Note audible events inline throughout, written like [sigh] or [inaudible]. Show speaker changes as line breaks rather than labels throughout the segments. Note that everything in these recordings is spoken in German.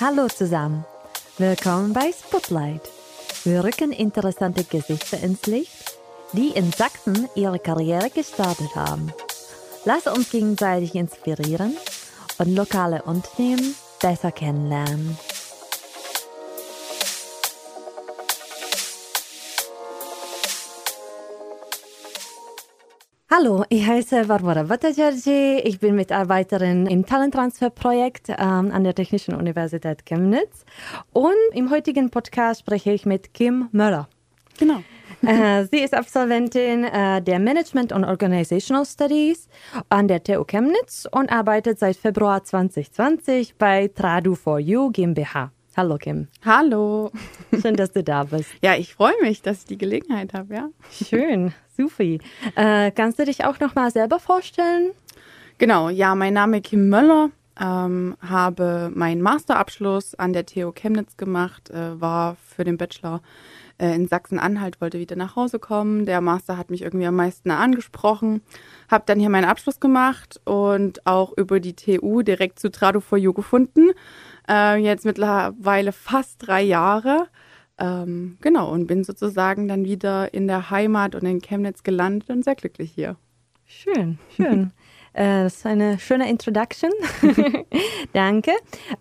Hallo zusammen. Willkommen bei Spotlight. Wir rücken interessante Gesichter ins Licht, die in Sachsen ihre Karriere gestartet haben. Lass uns gegenseitig inspirieren und lokale Unternehmen besser kennenlernen. Hallo, ich heiße Barbara Bhattacharjee. Ich bin Mitarbeiterin im Talenttransferprojekt ähm, an der Technischen Universität Chemnitz. Und im heutigen Podcast spreche ich mit Kim Möller.
Genau.
äh, sie ist Absolventin äh, der Management und Organizational Studies an der TU Chemnitz und arbeitet seit Februar 2020 bei Tradu4U GmbH. Hallo Kim.
Hallo.
Schön, dass du da bist.
Ja, ich freue mich, dass ich die Gelegenheit habe, ja.
Schön, supi. Äh, kannst du dich auch noch mal selber vorstellen?
Genau, ja, mein Name ist Kim Möller, ähm, habe meinen Masterabschluss an der TU Chemnitz gemacht, äh, war für den Bachelor äh, in Sachsen-Anhalt, wollte wieder nach Hause kommen. Der Master hat mich irgendwie am meisten angesprochen. Habe dann hier meinen Abschluss gemacht und auch über die TU direkt zu Tradu4U gefunden äh, jetzt mittlerweile fast drei Jahre. Ähm, genau, und bin sozusagen dann wieder in der Heimat und in Chemnitz gelandet und sehr glücklich hier.
Schön, [laughs] schön. äh, das ist eine schöne Introduction. [laughs] Danke.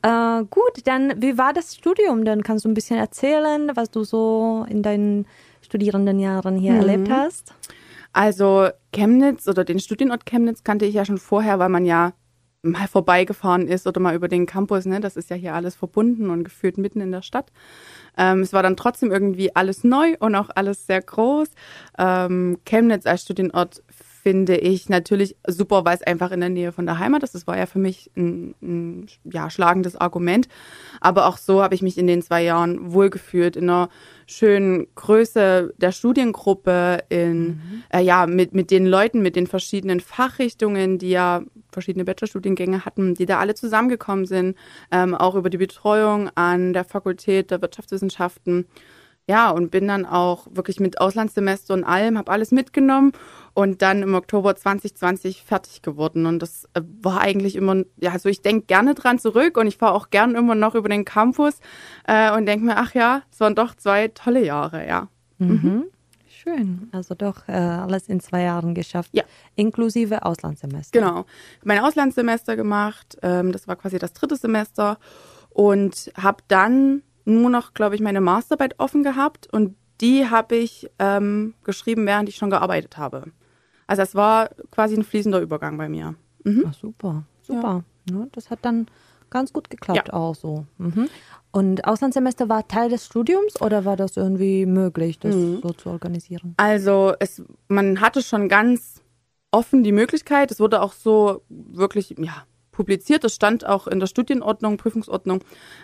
Äh, gut, dann, wie war das Studium? Dann kannst du ein bisschen erzählen, was du so in deinen Studierendenjahren hier mhm. erlebt hast.
Also Chemnitz oder den Studienort Chemnitz kannte ich ja schon vorher, weil man ja mal vorbeigefahren ist oder mal über den Campus, ne, das ist ja hier alles verbunden und gefühlt mitten in der Stadt. Ähm, es war dann trotzdem irgendwie alles neu und auch alles sehr groß. Ähm, Chemnitz als Studienort finde ich natürlich super, weil es einfach in der Nähe von der Heimat ist. Das war ja für mich ein, ein ja, schlagendes Argument. Aber auch so habe ich mich in den zwei Jahren wohlgefühlt, in einer schönen Größe der Studiengruppe, in, mhm. äh, ja, mit, mit den Leuten, mit den verschiedenen Fachrichtungen, die ja verschiedene Bachelorstudiengänge hatten, die da alle zusammengekommen sind, ähm, auch über die Betreuung an der Fakultät der Wirtschaftswissenschaften. Ja, und bin dann auch wirklich mit Auslandssemester und allem, habe alles mitgenommen und dann im Oktober 2020 fertig geworden. Und das äh, war eigentlich immer, ja, also ich denke gerne dran zurück und ich fahre auch gern immer noch über den Campus äh, und denke mir, ach ja, es waren doch zwei tolle Jahre, ja.
Mhm. Mhm. Schön. Also doch äh, alles in zwei Jahren geschafft.
Ja.
Inklusive Auslandssemester.
Genau. Mein Auslandssemester gemacht. Ähm, das war quasi das dritte Semester. Und habe dann nur noch, glaube ich, meine Masterarbeit offen gehabt. Und die habe ich ähm, geschrieben, während ich schon gearbeitet habe. Also es war quasi ein fließender Übergang bei mir.
Mhm. Ach, super, super. Ja. Ja, das hat dann ganz gut geklappt ja. auch so. Mhm. Und Auslandssemester war Teil des Studiums oder war das irgendwie möglich, das mhm. so zu organisieren?
Also es, man hatte schon ganz offen die Möglichkeit. Es wurde auch so wirklich, ja, publiziert. Das stand auch in der Studienordnung, Prüfungsordnung.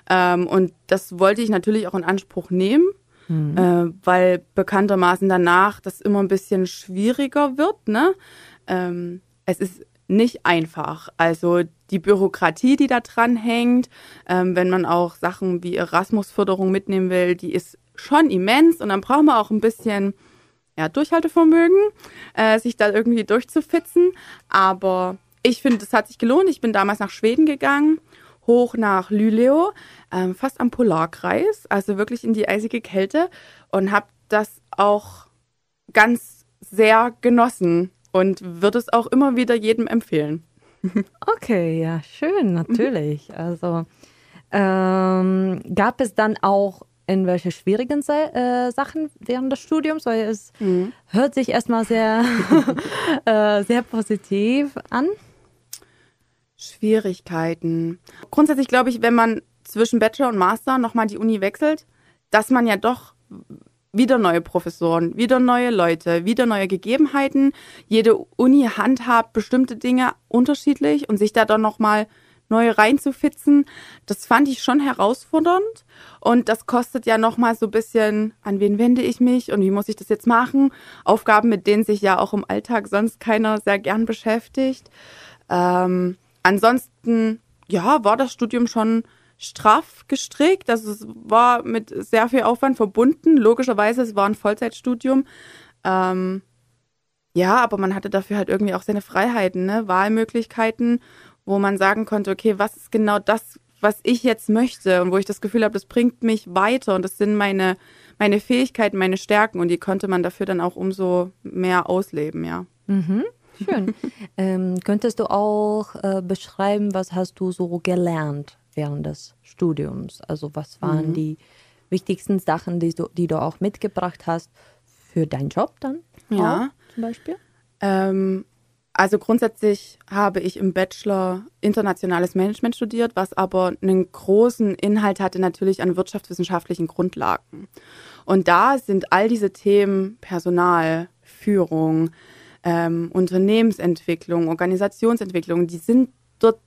Ähm, und das wollte ich natürlich auch in Anspruch nehmen. Mhm. Äh, weil bekanntermaßen danach das immer ein bisschen schwieriger wird. Ne? Ähm, es ist nicht einfach. Also die Bürokratie, die da dran hängt, ähm, wenn man auch Sachen wie Erasmus-Förderung mitnehmen will, die ist schon immens und dann braucht man auch ein bisschen ja, Durchhaltevermögen, äh, sich da irgendwie durchzufitzen. Aber ich finde, es hat sich gelohnt. Ich bin damals nach Schweden gegangen, hoch nach Luleå, äh, fast am Polarkreis, also wirklich in die eisige Kälte und habe das auch ganz sehr genossen und würde es auch immer wieder jedem empfehlen. [laughs]
Okay, ja, schön, natürlich. Also ähm, gab es dann auch irgendwelche schwierigen äh, Sachen während des Studiums, weil es mhm. hört sich erstmal sehr, [laughs] äh, sehr positiv an.
Schwierigkeiten. Grundsätzlich glaube ich, wenn man zwischen Bachelor und Master nochmal die Uni wechselt, dass man ja doch wieder neue Professoren, wieder neue Leute, wieder neue Gegebenheiten. Jede Uni handhabt bestimmte Dinge unterschiedlich und sich da dann nochmal neu reinzufitzen, das fand ich schon herausfordernd. Und das kostet ja nochmal so ein bisschen, an wen wende ich mich und wie muss ich das jetzt machen? Aufgaben, mit denen sich ja auch im Alltag sonst keiner sehr gern beschäftigt. Ähm, ansonsten, ja, war das Studium schon straff gestrickt. Also es war mit sehr viel Aufwand verbunden. Logischerweise, es war ein Vollzeitstudium. Ähm, ja, aber man hatte dafür halt irgendwie auch seine Freiheiten, ne? Wahlmöglichkeiten, wo man sagen konnte, okay, was ist genau das, was ich jetzt möchte und wo ich das Gefühl habe, das bringt mich weiter und das sind meine, meine Fähigkeiten, meine Stärken und die konnte man dafür dann auch umso mehr ausleben, ja.
Mhm. Schön. ähm, könntest du auch äh, beschreiben, was hast du so gelernt während des Studiums? Also was waren mhm. die wichtigsten Sachen, die du, die du auch mitgebracht hast für deinen Job dann?
Ja.
Auch, zum Beispiel?
Ähm, also grundsätzlich habe ich im Bachelor internationales Management studiert, was aber einen großen Inhalt hatte natürlich an wirtschaftswissenschaftlichen Grundlagen. Und da sind all diese Themen Personal, Führung, ähm, Unternehmensentwicklung, Organisationsentwicklung, die sind dort,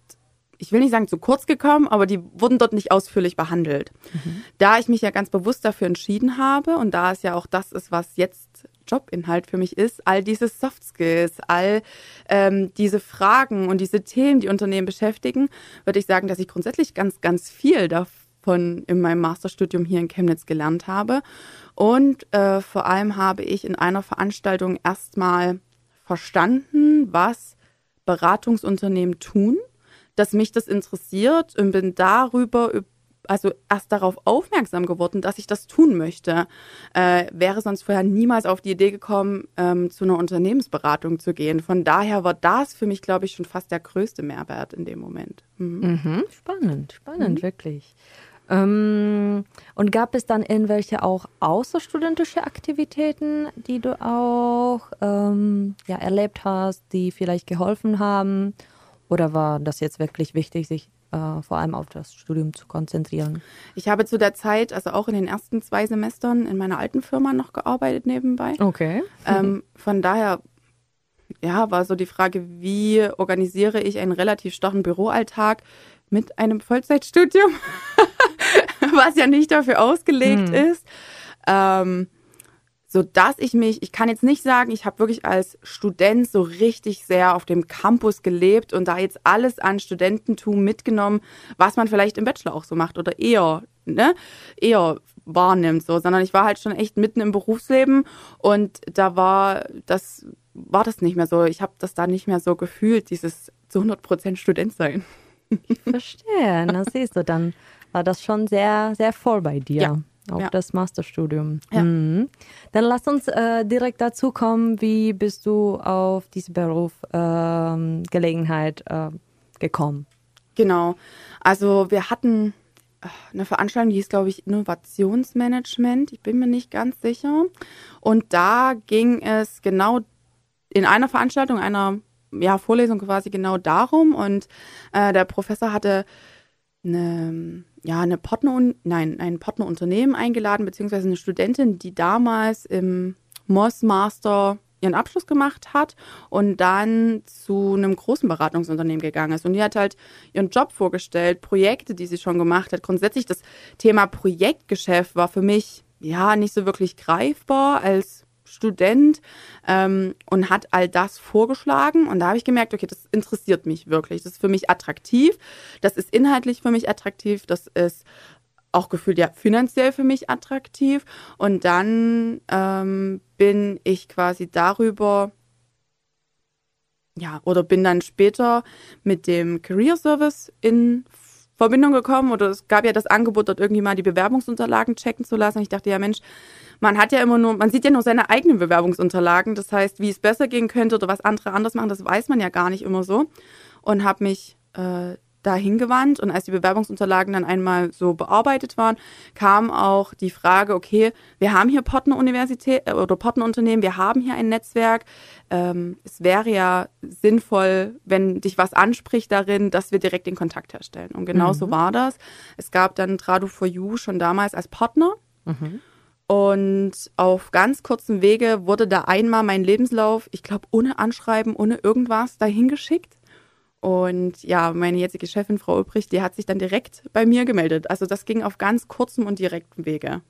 ich will nicht sagen zu kurz gekommen, aber die wurden dort nicht ausführlich behandelt. Mhm. Da ich mich ja ganz bewusst dafür entschieden habe und da es ja auch das ist, was jetzt Jobinhalt für mich ist, all diese Soft Skills, all ähm, diese Fragen und diese Themen, die Unternehmen beschäftigen, würde ich sagen, dass ich grundsätzlich ganz, ganz viel davon in meinem Masterstudium hier in Chemnitz gelernt habe. Und äh, vor allem habe ich in einer Veranstaltung erstmal verstanden, was Beratungsunternehmen tun, dass mich das interessiert und bin darüber also erst darauf aufmerksam geworden, dass ich das tun möchte. Äh, wäre sonst vorher niemals auf die Idee gekommen, ähm, zu einer Unternehmensberatung zu gehen. Von daher war das für mich, glaube ich, schon fast der größte Mehrwert in dem Moment.
Mhm. Mhm, spannend, spannend, mhm. wirklich. Ähm, und gab es dann irgendwelche auch außerstudentische Aktivitäten, die du auch ähm, ja, erlebt hast, die vielleicht geholfen haben? Oder war das jetzt wirklich wichtig, sich äh, vor allem auf das Studium zu konzentrieren?
Ich habe zu der Zeit, also auch in den ersten zwei Semestern, in meiner alten Firma noch gearbeitet nebenbei.
Okay.
Ähm, von daher ja, war so die Frage, wie organisiere ich einen relativ starren Büroalltag mit einem Vollzeitstudium? [laughs] [laughs] was ja nicht dafür ausgelegt hm. ist. Ähm, so dass ich mich, ich kann jetzt nicht sagen, ich habe wirklich als Student so richtig sehr auf dem Campus gelebt und da jetzt alles an Studententum mitgenommen, was man vielleicht im Bachelor auch so macht oder eher, ne, eher wahrnimmt, so, sondern ich war halt schon echt mitten im Berufsleben und da war das, war das nicht mehr so. Ich habe das da nicht mehr so gefühlt, dieses zu 100 Prozent Student sein.
Ich verstehe, na siehst du, dann [laughs] war das schon sehr, sehr voll bei dir. Ja. Auch ja. das Masterstudium. Ja. Mhm. Dann lass uns äh, direkt dazu kommen, wie bist du auf diese Berufsgelegenheit ähm, äh, gekommen?
Genau. Also wir hatten äh, eine Veranstaltung, die hieß, glaube ich, Innovationsmanagement. Ich bin mir nicht ganz sicher. Und da ging es genau in einer Veranstaltung, einer ja, Vorlesung quasi genau darum. Und äh, der Professor hatte eine, ja, eine Partner, nein, ein Partnerunternehmen eingeladen, beziehungsweise eine Studentin, die damals im Moss Master ihren Abschluss gemacht hat und dann zu einem großen Beratungsunternehmen gegangen ist. Und die hat halt ihren Job vorgestellt, Projekte, die sie schon gemacht hat. Grundsätzlich das Thema Projektgeschäft war für mich ja nicht so wirklich greifbar als Student ähm, und hat all das vorgeschlagen. Und da habe ich gemerkt, okay, das interessiert mich wirklich. Das ist für mich attraktiv. Das ist inhaltlich für mich attraktiv. Das ist auch gefühlt ja finanziell für mich attraktiv. Und dann ähm, bin ich quasi darüber ja, oder bin dann später mit dem Career Service in Verbindung gekommen oder es gab ja das Angebot, dort irgendwie mal die Bewerbungsunterlagen checken zu lassen. Ich dachte, ja Mensch, man hat ja immer nur, man sieht ja nur seine eigenen Bewerbungsunterlagen. Das heißt, wie es besser gehen könnte oder was andere anders machen, das weiß man ja gar nicht immer so. Und habe mich äh, dahin gewandt und als die Bewerbungsunterlagen dann einmal so bearbeitet waren, kam auch die Frage, okay, wir haben hier Partneruniversität äh, oder Partnerunternehmen, wir haben hier ein Netzwerk. Ähm, es wäre ja sinnvoll, wenn dich was anspricht darin, dass wir direkt den Kontakt herstellen. Und genau mhm. so war das. Es gab dann Tradu for You schon damals als Partner. Mhm. Und auf ganz kurzen Wege wurde da einmal mein Lebenslauf, ich glaube, ohne Anschreiben, ohne irgendwas dahin geschickt. Und ja, meine jetzige Chefin, Frau Ulbricht, die hat sich dann direkt bei mir gemeldet. Also das ging auf ganz kurzem und direktem Wege.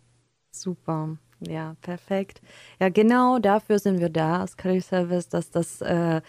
Super. Ja, perfekt. Ja, genau dafür sind wir da als Career Service, dass das äh,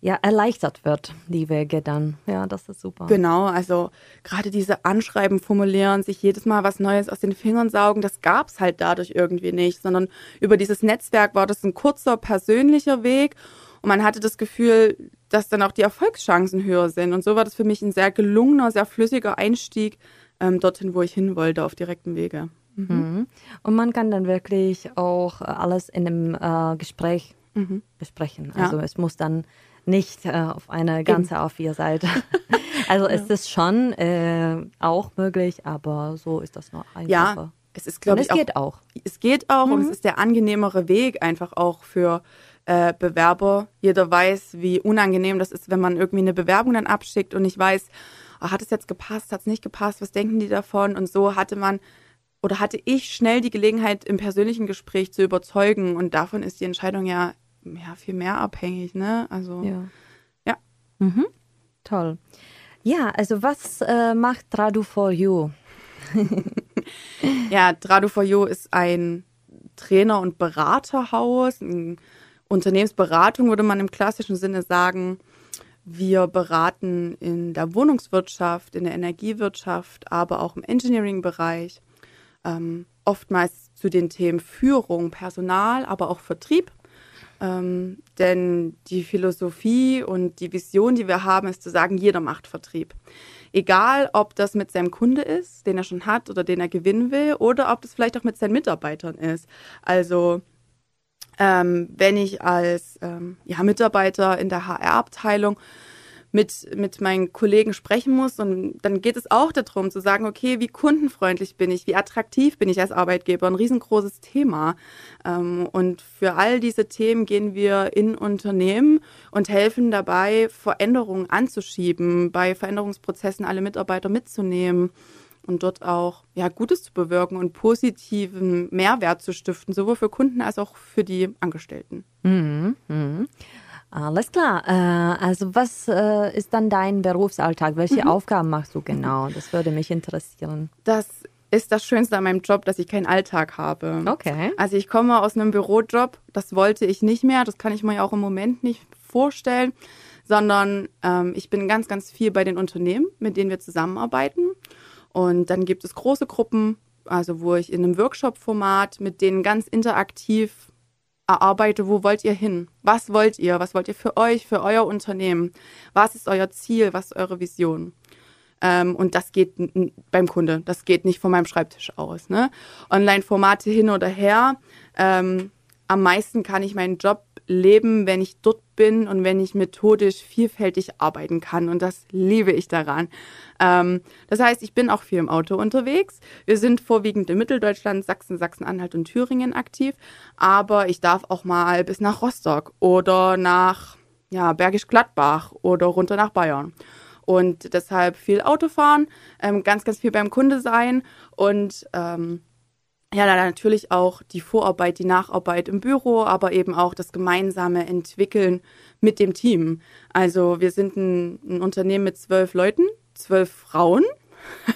ja, erleichtert wird, die Wege dann. Ja, das ist super.
Genau, also gerade diese Anschreiben formulieren, sich jedes Mal was Neues aus den Fingern saugen, das gab es halt dadurch irgendwie nicht, sondern über dieses Netzwerk war das ein kurzer, persönlicher Weg Und man hatte das Gefühl, dass dann auch die Erfolgschancen höher sind. Und so war das für mich ein sehr gelungener, sehr flüssiger Einstieg ähm, dorthin, wo ich hin wollte, auf direktem Wege.
Mhm. mhm. Und man kann dann wirklich auch alles in einem äh, Gespräch mhm. besprechen. Also ja. es muss dann nicht äh, auf eine ganze A4-Seite. [laughs] also ja. ist es schon äh, auch möglich, aber so ist das noch einfacher.
Ja, es ist, glaube ich, es geht auch. Es geht auch mhm. und es ist der angenehmere Weg einfach auch für äh, Bewerber. Jeder weiß, wie unangenehm das ist, wenn man irgendwie eine Bewerbung dann abschickt und nicht weiß, oh, hat es jetzt gepasst, hat es nicht gepasst, was denken die davon? Und so hatte man oder hatte ich schnell die Gelegenheit, im persönlichen Gespräch zu überzeugen. Und davon ist die Entscheidung ja, ja viel mehr abhängig, ne? Also
ja. ja. Mhm. Toll. Ja, also was äh, macht Tradu for You? [laughs]
ja, Tradu for You ist ein Trainer- und Beraterhaus, ein Unternehmensberatung würde man im klassischen Sinne sagen. Wir beraten in der Wohnungswirtschaft, in der Energiewirtschaft, aber auch im Engineering-Bereich. Ähm, oftmals zu den Themen Führung, Personal, aber auch Vertrieb. Ähm, denn die Philosophie und die Vision, die wir haben, ist zu sagen, jeder macht Vertrieb. Egal, ob das mit seinem Kunde ist, den er schon hat oder den er gewinnen will, oder ob das vielleicht auch mit seinen Mitarbeitern ist. Also ähm, wenn ich als ähm, ja, Mitarbeiter in der HR-Abteilung mit, mit meinen Kollegen sprechen muss. Und dann geht es auch darum zu sagen, okay, wie kundenfreundlich bin ich, wie attraktiv bin ich als Arbeitgeber, ein riesengroßes Thema. Ähm, und für all diese Themen gehen wir in Unternehmen und helfen dabei, Veränderungen anzuschieben, bei Veränderungsprozessen alle Mitarbeiter mitzunehmen und dort auch ja, Gutes zu bewirken und positiven Mehrwert zu stiften, sowohl für Kunden als auch für die Angestellten.
Mhm. Mhm. Alles klar. Äh, also was äh, ist dann dein Berufsalltag? Welche mhm. Aufgaben machst du genau? Das würde mich interessieren.
Das ist das Schönste an meinem Job, dass ich keinen Alltag habe.
Okay.
Also ich komme aus einem Bürojob, das wollte ich nicht mehr, das kann ich mir ja auch im Moment nicht vorstellen, sondern ähm, ich bin ganz, ganz viel bei den Unternehmen, mit denen wir zusammenarbeiten. Und dann gibt es große Gruppen, also wo ich in einem Workshop-Format mit denen ganz interaktiv erarbeite, wo wollt ihr hin? Was wollt ihr? Was wollt ihr für euch, für euer Unternehmen? Was ist euer Ziel? Was ist eure Vision? Ähm, und das geht beim Kunde, das geht nicht von meinem Schreibtisch aus. Ne? Online-Formate hin oder her. Ähm, am meisten kann ich meinen Job leben, wenn ich dort bin und wenn ich methodisch vielfältig arbeiten kann. Und das liebe ich daran. Ähm, das heißt, ich bin auch viel im Auto unterwegs. Wir sind vorwiegend in Mitteldeutschland, Sachsen, Sachsen-Anhalt und Thüringen aktiv. Aber ich darf auch mal bis nach Rostock oder nach ja, Bergisch Gladbach oder runter nach Bayern. Und deshalb viel Autofahren, ähm, ganz, ganz viel beim Kunde sein und ähm, ja, natürlich auch die Vorarbeit, die Nacharbeit im Büro, aber eben auch das gemeinsame Entwickeln mit dem Team. Also wir sind ein, ein Unternehmen mit zwölf Leuten, zwölf Frauen.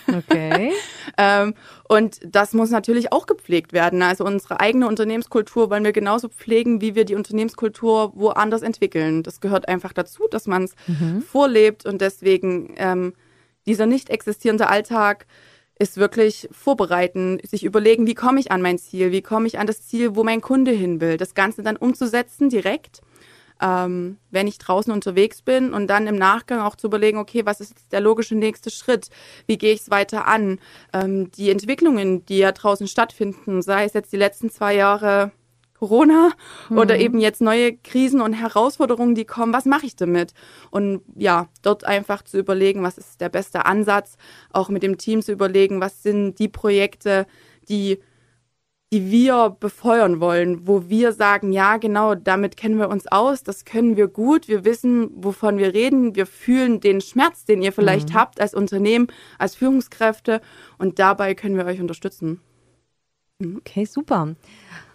Okay. [laughs]
ähm, und das muss natürlich auch gepflegt werden. Also unsere eigene Unternehmenskultur wollen wir genauso pflegen, wie wir die Unternehmenskultur woanders entwickeln. Das gehört einfach dazu, dass man es mhm. vorlebt und deswegen ähm, dieser nicht existierende Alltag ist wirklich vorbereiten, sich überlegen, wie komme ich an mein Ziel, wie komme ich an das Ziel, wo mein Kunde hin will. Das Ganze dann umzusetzen direkt, ähm, wenn ich draußen unterwegs bin und dann im Nachgang auch zu überlegen, okay, was ist der logische nächste Schritt? Wie gehe ich es weiter an? Ähm, die Entwicklungen, die ja draußen stattfinden, sei es jetzt die letzten zwei Jahre Corona mhm. oder eben jetzt neue Krisen und Herausforderungen, die kommen, was mache ich damit? Und ja, dort einfach zu überlegen, was ist der beste Ansatz, auch mit dem Team zu überlegen, was sind die Projekte, die die wir befeuern wollen, wo wir sagen, ja, genau, damit kennen wir uns aus, das können wir gut, wir wissen, wovon wir reden, wir fühlen den Schmerz, den ihr vielleicht mhm. habt als Unternehmen, als Führungskräfte und dabei können wir euch unterstützen.
Okay, super.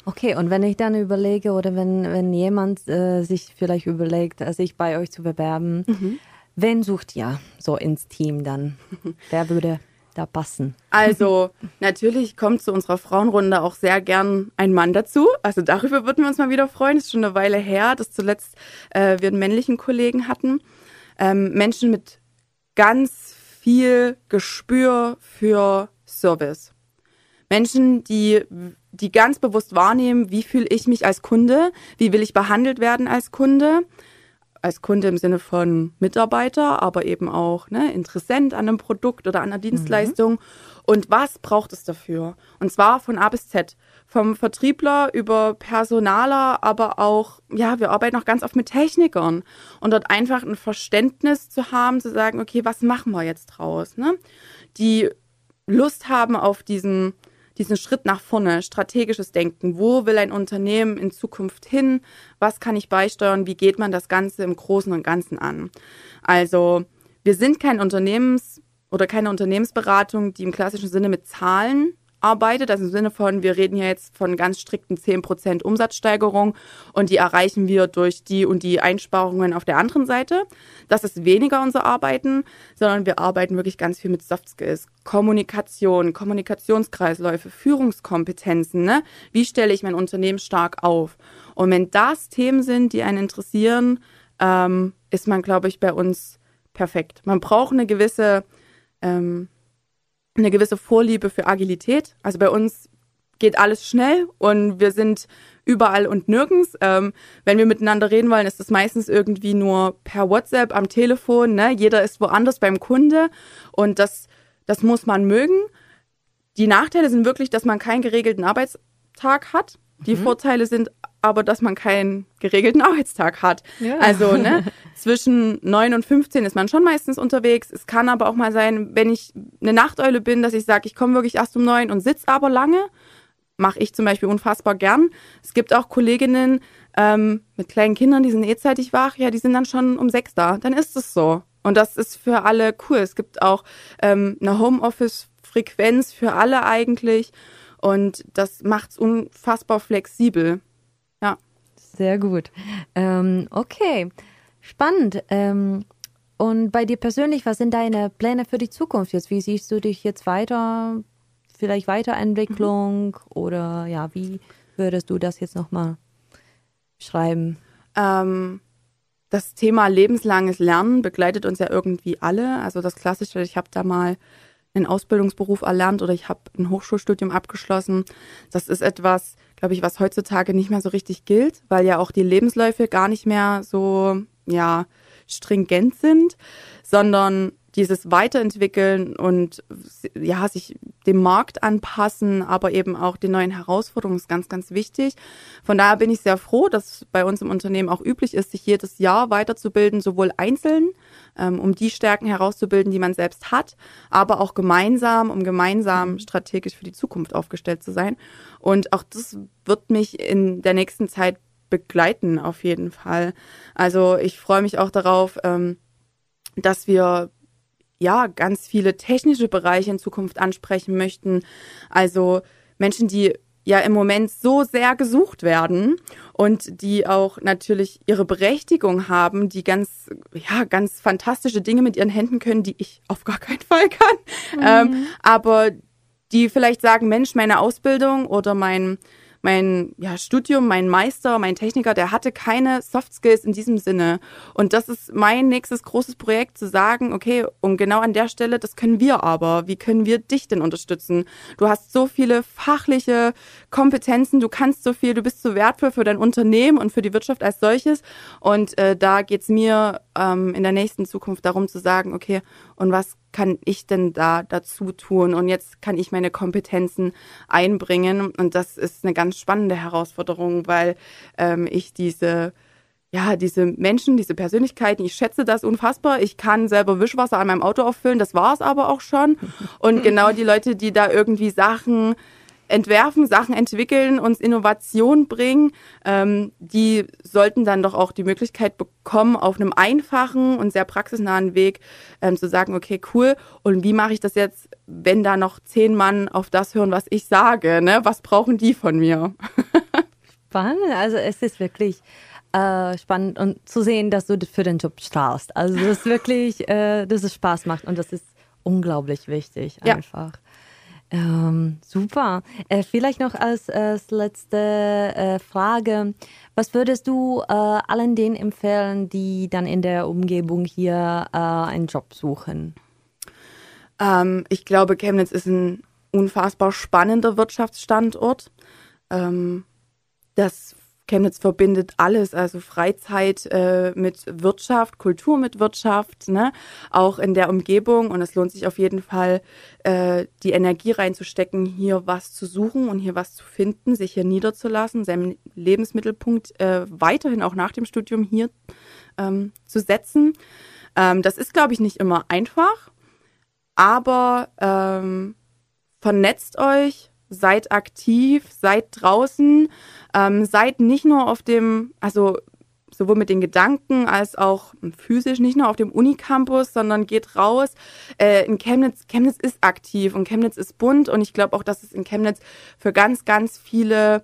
Okay, und wenn ich dann überlege oder wenn, wenn jemand äh, sich vielleicht überlegt, äh, sich bei euch zu bewerben, mhm. wen sucht ihr so ins Team dann? [laughs] Wer würde da passen?
Also natürlich kommt zu unserer Frauenrunde auch sehr gern ein Mann dazu. Also darüber würden wir uns mal wieder freuen. Das ist schon eine Weile her, dass zuletzt äh, wir einen männlichen Kollegen hatten. Ähm, Menschen mit ganz viel Gespür für Service. Menschen, die die ganz bewusst wahrnehmen, wie fühle ich mich als Kunde, wie will ich behandelt werden als Kunde als Kunde im Sinne von Mitarbeiter, aber eben auch ne, Interessent an einem Produkt oder an einer Dienstleistung. Mhm. Und was braucht es dafür? Und zwar von A bis Z. Vom Vertriebler über Personaler, aber auch, ja, wir arbeiten auch ganz oft mit Technikern. Und dort einfach ein Verständnis zu haben, zu sagen, okay, was machen wir jetzt draus? Ne? Die Lust haben auf diesen diesen Schritt nach vorne, strategisches Denken. Wo will ein Unternehmen in Zukunft hin? Was kann ich beisteuern? Wie geht man das Ganze im Großen und Ganzen an? Also, wir sind kein Unternehmens- oder keine Unternehmensberatung, die im klassischen Sinne mit Zahlen arbeitet. Also im Sinne von, wir reden hier jetzt von ganz strikten 10% Umsatzsteigerung und die erreichen wir durch die und die Einsparungen auf der anderen Seite. Das ist weniger unser Arbeiten, sondern wir arbeiten wirklich ganz viel mit Soft Skills, Kommunikation, Kommunikationskreisläufe, Führungskompetenzen. Ne? Wie stelle ich mein Unternehmen stark auf? Und wenn das Themen sind, die einen interessieren, ähm, ist man, glaube ich, bei uns perfekt. Man braucht eine gewisse ähm, eine gewisse Vorliebe für Agilität. Also bei uns geht alles schnell und wir sind überall und nirgends. Ähm, wenn wir miteinander reden wollen, ist das meistens irgendwie nur per WhatsApp am Telefon. Ne? Jeder ist woanders beim Kunde und das, das muss man mögen. Die Nachteile sind wirklich, dass man keinen geregelten Arbeitstag hat. Die mhm. Vorteile sind aber, dass man keinen geregelten Arbeitstag hat. Ja. Also ne, [laughs] zwischen 9 und 15 ist man schon meistens unterwegs. Es kann aber auch mal sein, wenn ich eine Nachteule bin, dass ich sage, ich komme wirklich erst um 9 und sitze aber lange. Mache ich zum Beispiel unfassbar gern. Es gibt auch Kolleginnen ähm, mit kleinen Kindern, die sind eh zeitig wach. Ja, die sind dann schon um 6 da. Dann ist es so. Und das ist für alle cool. Es gibt auch ähm, eine Homeoffice-Frequenz für alle eigentlich. Und das macht es unfassbar flexibel. Ja.
Sehr gut. Ähm, okay, spannend. Ähm, und bei dir persönlich, was sind deine Pläne für die Zukunft jetzt? Wie siehst du dich jetzt weiter? Vielleicht Weiterentwicklung mhm. oder ja, wie würdest du das jetzt nochmal schreiben?
Ähm, das Thema lebenslanges Lernen begleitet uns ja irgendwie alle. Also das Klassische, ich habe da mal einen Ausbildungsberuf erlernt oder ich habe ein Hochschulstudium abgeschlossen. Das ist etwas, glaube ich, was heutzutage nicht mehr so richtig gilt, weil ja auch die Lebensläufe gar nicht mehr so, ja, stringent sind, sondern dieses Weiterentwickeln und ja, sich dem Markt anpassen, aber eben auch den neuen Herausforderungen ist ganz, ganz wichtig. Von daher bin ich sehr froh, dass bei uns im Unternehmen auch üblich ist, sich jedes Jahr weiterzubilden, sowohl einzeln, ähm, um die Stärken herauszubilden, die man selbst hat, aber auch gemeinsam, um gemeinsam mhm. strategisch für die Zukunft aufgestellt zu sein. Und auch das wird mich in der nächsten Zeit begleiten, auf jeden Fall. Also ich freue mich auch darauf, ähm, dass wir ja ganz viele technische Bereiche in Zukunft ansprechen möchten. Also Menschen, die ja im Moment so sehr gesucht werden und die auch natürlich ihre Berechtigung haben, die ganz, ja, ganz fantastische Dinge mit ihren Händen können, die ich auf gar keinen Fall kann. Mhm. Ähm, aber die vielleicht sagen, Mensch, meine Ausbildung oder mein, mein ja, Studium, mein Meister, mein Techniker, der hatte keine Soft Skills in diesem Sinne. Und das ist mein nächstes großes Projekt, zu sagen, okay, und genau an der Stelle, das können wir aber. Wie können wir dich denn unterstützen? Du hast so viele fachliche Kompetenzen, du kannst so viel, du bist so wertvoll für dein Unternehmen und für die Wirtschaft als solches. Und äh, da geht's mir ähm, in der nächsten Zukunft darum zu sagen, okay, und was kann ich denn da dazu tun? Und jetzt kann ich meine Kompetenzen einbringen. Und das ist eine ganz spannende Herausforderung, weil ähm, ich diese ja, diese Menschen, diese Persönlichkeiten, ich schätze das unfassbar. Ich kann selber Wischwasser an meinem Auto auffüllen, das war es aber auch schon. Und [laughs] genau die Leute, die da irgendwie Sachen entwerfen, Sachen entwickeln, uns Innovation bringen, ähm, die sollten dann doch auch die Möglichkeit bekommen, auf einem einfachen und sehr praxisnahen Weg ähm, zu sagen, okay, cool, und wie mache ich das jetzt, wenn da noch zehn Mann auf das hören, was ich sage, ne? Was brauchen die von mir? [laughs]
Spannend, also es ist wirklich äh, spannend und zu sehen, dass du für den Job strahlst. Also das ist wirklich, äh, dass es Spaß macht und das ist unglaublich wichtig einfach. Ähm, super. Äh, vielleicht noch als, als letzte äh, Frage. Was würdest du äh, allen denen empfehlen, die dann in der Umgebung hier äh, einen Job suchen?
Ähm, ich glaube, Chemnitz ist ein unfassbar spannender Wirtschaftsstandort. ähm, das Chemnitz verbindet alles, also Freizeit äh, mit Wirtschaft, Kultur mit Wirtschaft, ne? auch in der Umgebung. Und es lohnt sich auf jeden Fall, äh, die Energie reinzustecken, hier was zu suchen und hier was zu finden, sich hier niederzulassen, seinen Lebensmittelpunkt äh, weiterhin auch nach dem Studium hier ähm, zu setzen. Ähm, das ist, glaube ich, nicht immer einfach, aber ähm, vernetzt euch, seid aktiv, seid draußen, ähm, seid nicht nur auf dem, also sowohl mit den Gedanken als auch physisch, nicht nur auf dem Unicampus, sondern geht raus. Äh, in Chemnitz, Chemnitz ist aktiv und Chemnitz ist bunt und ich glaube auch, dass es in Chemnitz für ganz, ganz viele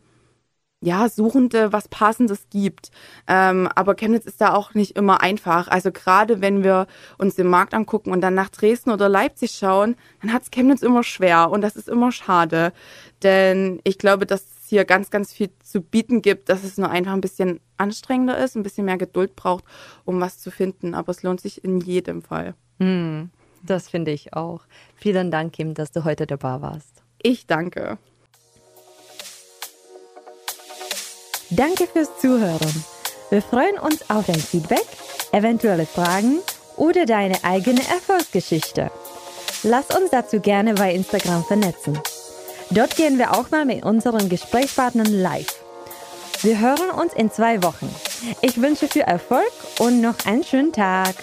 ja, Suchende was Passendes gibt. Ähm, aber Chemnitz ist da auch nicht immer einfach. Also gerade wenn wir uns den Markt angucken und dann nach Dresden oder Leipzig schauen, dann hat es Chemnitz immer schwer und das ist immer schade. Denn ich glaube, dass es hier ganz, ganz viel zu bieten gibt, dass es nur einfach ein bisschen anstrengender ist, ein bisschen mehr Geduld braucht, um was zu finden. Aber es lohnt sich in jedem Fall.
Hm, das finde ich auch. Vielen Dank, Kim, dass du heute dabei warst.
Ich danke.
Danke fürs Zuhören. Wir freuen uns auf dein Feedback, eventuelle Fragen oder deine eigene Erfolgsgeschichte. Lass uns dazu gerne bei Instagram vernetzen. Dort gehen wir auch mal mit unseren Gesprächspartnern live. Wir hören uns in zwei Wochen. Ich wünsche viel Erfolg und noch einen schönen Tag.